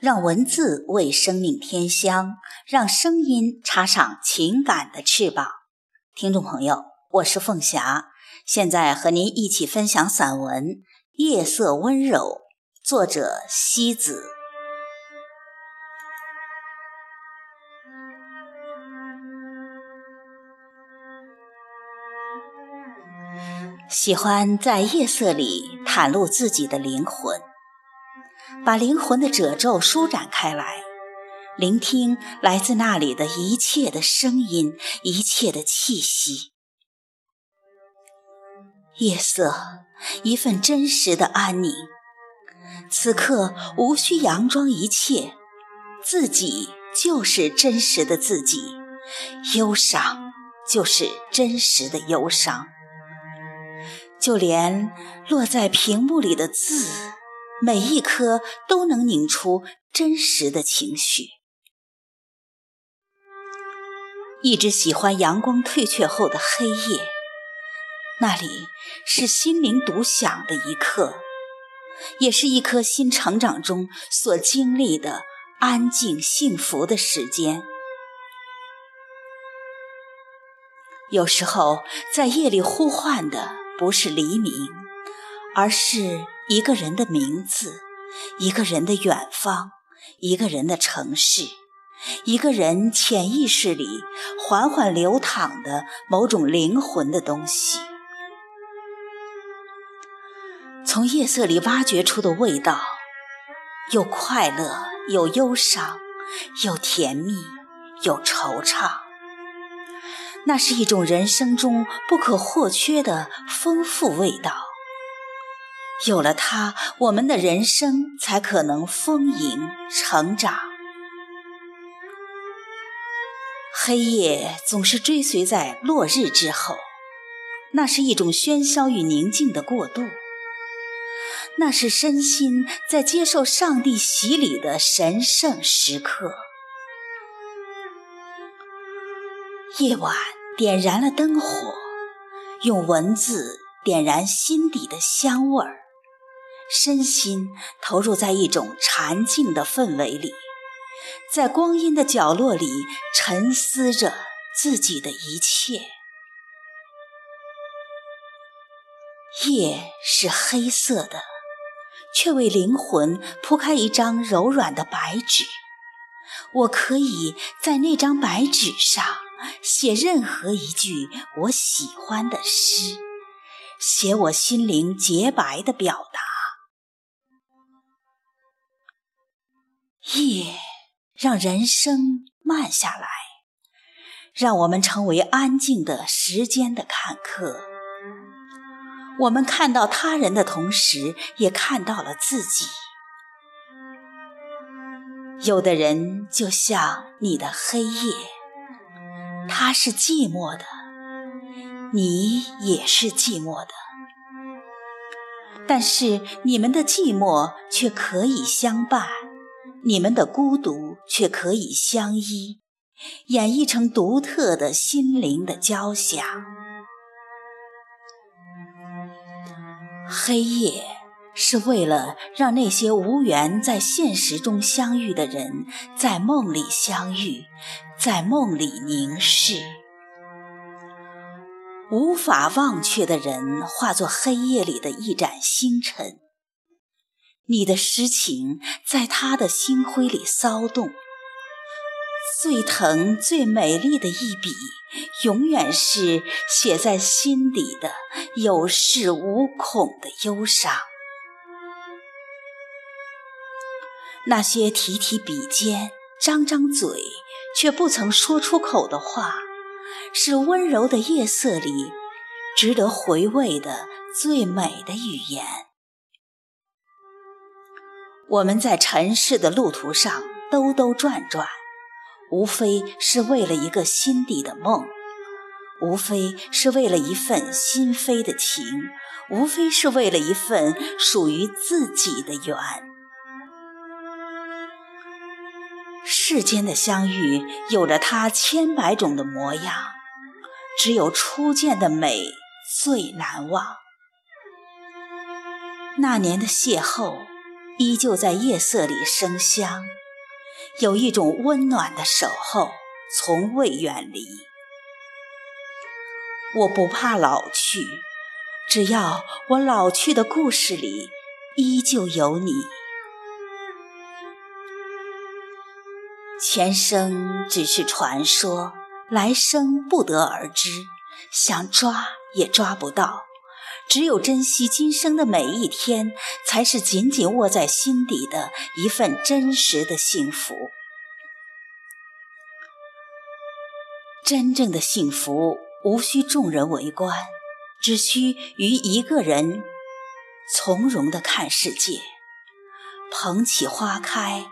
让文字为生命添香，让声音插上情感的翅膀。听众朋友，我是凤霞，现在和您一起分享散文《夜色温柔》，作者西子。喜欢在夜色里袒露自己的灵魂。把灵魂的褶皱舒展开来，聆听来自那里的一切的声音，一切的气息。夜色，一份真实的安宁。此刻无需佯装一切，自己就是真实的自己，忧伤就是真实的忧伤。就连落在屏幕里的字。每一颗都能拧出真实的情绪。一直喜欢阳光退却后的黑夜，那里是心灵独享的一刻，也是一颗心成长中所经历的安静幸福的时间。有时候，在夜里呼唤的不是黎明，而是。一个人的名字，一个人的远方，一个人的城市，一个人潜意识里缓缓流淌的某种灵魂的东西，从夜色里挖掘出的味道，有快乐，有忧伤，有甜蜜，有惆怅。那是一种人生中不可或缺的丰富味道。有了它，我们的人生才可能丰盈成长。黑夜总是追随在落日之后，那是一种喧嚣与宁静的过渡，那是身心在接受上帝洗礼的神圣时刻。夜晚点燃了灯火，用文字点燃心底的香味儿。身心投入在一种禅静的氛围里，在光阴的角落里沉思着自己的一切。夜是黑色的，却为灵魂铺开一张柔软的白纸。我可以在那张白纸上写任何一句我喜欢的诗，写我心灵洁白的表达。夜让人生慢下来，让我们成为安静的时间的看客。我们看到他人的同时，也看到了自己。有的人就像你的黑夜，他是寂寞的，你也是寂寞的，但是你们的寂寞却可以相伴。你们的孤独却可以相依，演绎成独特的心灵的交响。黑夜是为了让那些无缘在现实中相遇的人，在梦里相遇，在梦里凝视。无法忘却的人，化作黑夜里的一盏星辰。你的诗情在他的星辉里骚动，最疼、最美丽的一笔，永远是写在心底的有恃无恐的忧伤。那些提提笔尖、张张嘴却不曾说出口的话，是温柔的夜色里值得回味的最美的语言。我们在尘世的路途上兜兜转转，无非是为了一个心底的梦，无非是为了一份心扉的情，无非是为了一份属于自己的缘。世间的相遇有着它千百种的模样，只有初见的美最难忘。那年的邂逅。依旧在夜色里生香，有一种温暖的守候，从未远离。我不怕老去，只要我老去的故事里依旧有你。前生只是传说，来生不得而知，想抓也抓不到。只有珍惜今生的每一天，才是紧紧握在心底的一份真实的幸福。真正的幸福，无需众人围观，只需于一个人从容地看世界，捧起花开，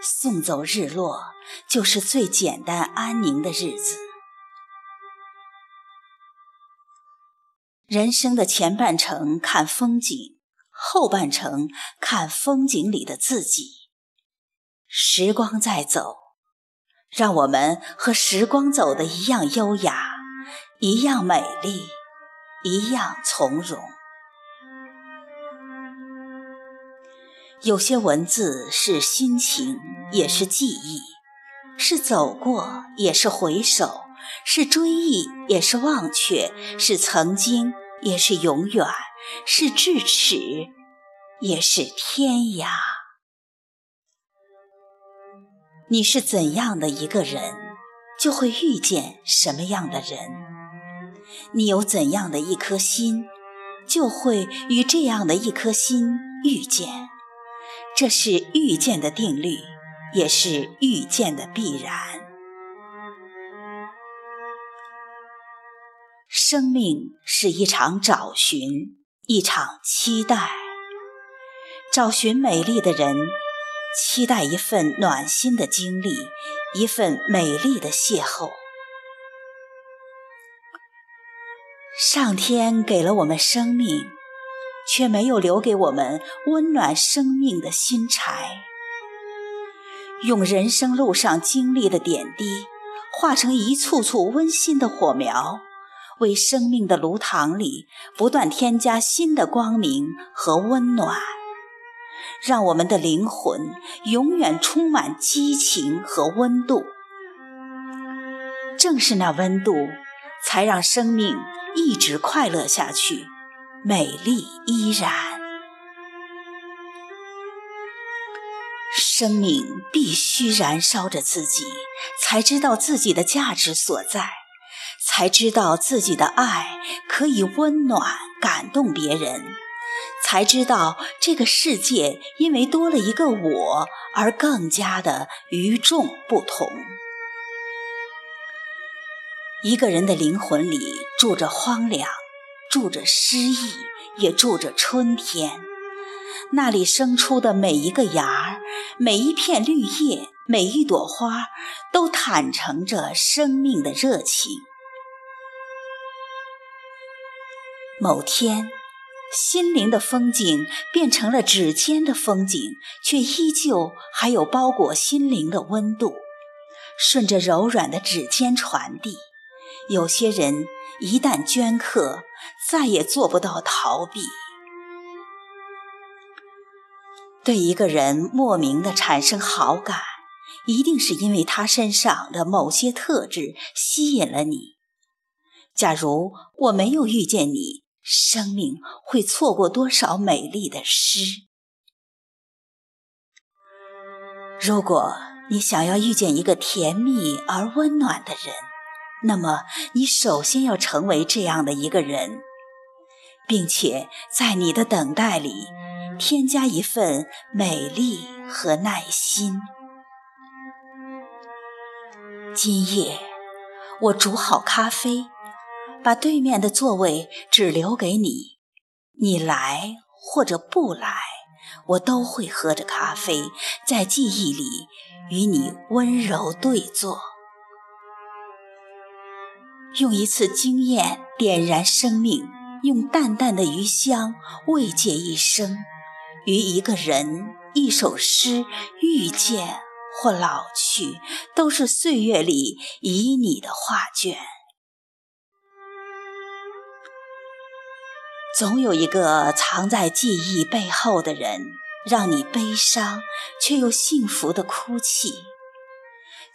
送走日落，就是最简单安宁的日子。人生的前半程看风景，后半程看风景里的自己。时光在走，让我们和时光走的一样优雅，一样美丽，一样从容。有些文字是心情，也是记忆；是走过，也是回首。是追忆，也是忘却；是曾经，也是永远；是咫尺，也是天涯。你是怎样的一个人，就会遇见什么样的人；你有怎样的一颗心，就会与这样的一颗心遇见。这是遇见的定律，也是遇见的必然。生命是一场找寻，一场期待。找寻美丽的人，期待一份暖心的经历，一份美丽的邂逅。上天给了我们生命，却没有留给我们温暖生命的心柴。用人生路上经历的点滴，化成一簇簇温馨的火苗。为生命的炉膛里不断添加新的光明和温暖，让我们的灵魂永远充满激情和温度。正是那温度，才让生命一直快乐下去，美丽依然。生命必须燃烧着自己，才知道自己的价值所在。才知道自己的爱可以温暖、感动别人，才知道这个世界因为多了一个我而更加的与众不同。一个人的灵魂里住着荒凉，住着诗意，也住着春天。那里生出的每一个芽儿，每一片绿叶，每一朵花，都坦诚着生命的热情。某天，心灵的风景变成了指尖的风景，却依旧还有包裹心灵的温度，顺着柔软的指尖传递。有些人一旦镌刻，再也做不到逃避。对一个人莫名的产生好感，一定是因为他身上的某些特质吸引了你。假如我没有遇见你，生命会错过多少美丽的诗？如果你想要遇见一个甜蜜而温暖的人，那么你首先要成为这样的一个人，并且在你的等待里添加一份美丽和耐心。今夜，我煮好咖啡。把对面的座位只留给你，你来或者不来，我都会喝着咖啡，在记忆里与你温柔对坐，用一次经验点燃生命，用淡淡的余香慰藉一生，与一个人、一首诗遇见或老去，都是岁月里旖旎的画卷。总有一个藏在记忆背后的人，让你悲伤却又幸福的哭泣。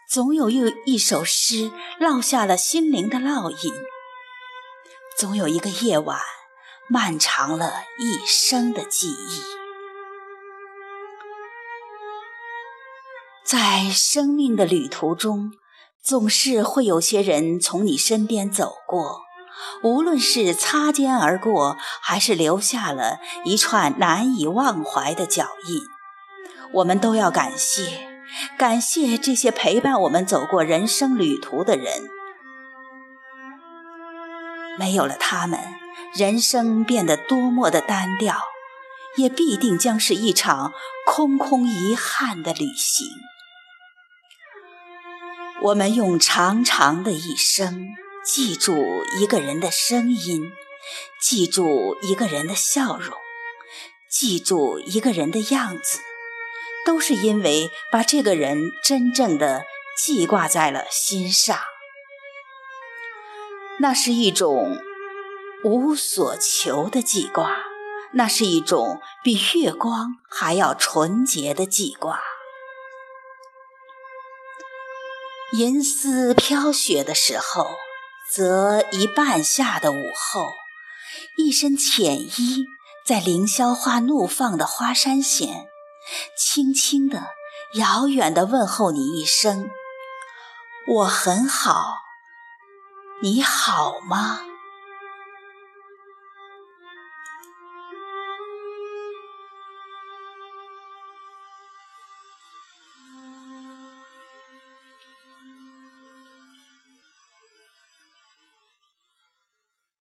总有一一首诗烙下了心灵的烙印，总有一个夜晚漫长了一生的记忆。在生命的旅途中，总是会有些人从你身边走过。无论是擦肩而过，还是留下了一串难以忘怀的脚印，我们都要感谢，感谢这些陪伴我们走过人生旅途的人。没有了他们，人生变得多么的单调，也必定将是一场空空遗憾的旅行。我们用长长的一生。记住一个人的声音，记住一个人的笑容，记住一个人的样子，都是因为把这个人真正的记挂在了心上。那是一种无所求的记挂，那是一种比月光还要纯洁的记挂。银丝飘雪的时候。则一半夏的午后，一身浅衣，在凌霄花怒放的花山前，轻轻的、遥远的问候你一声：“我很好，你好吗？”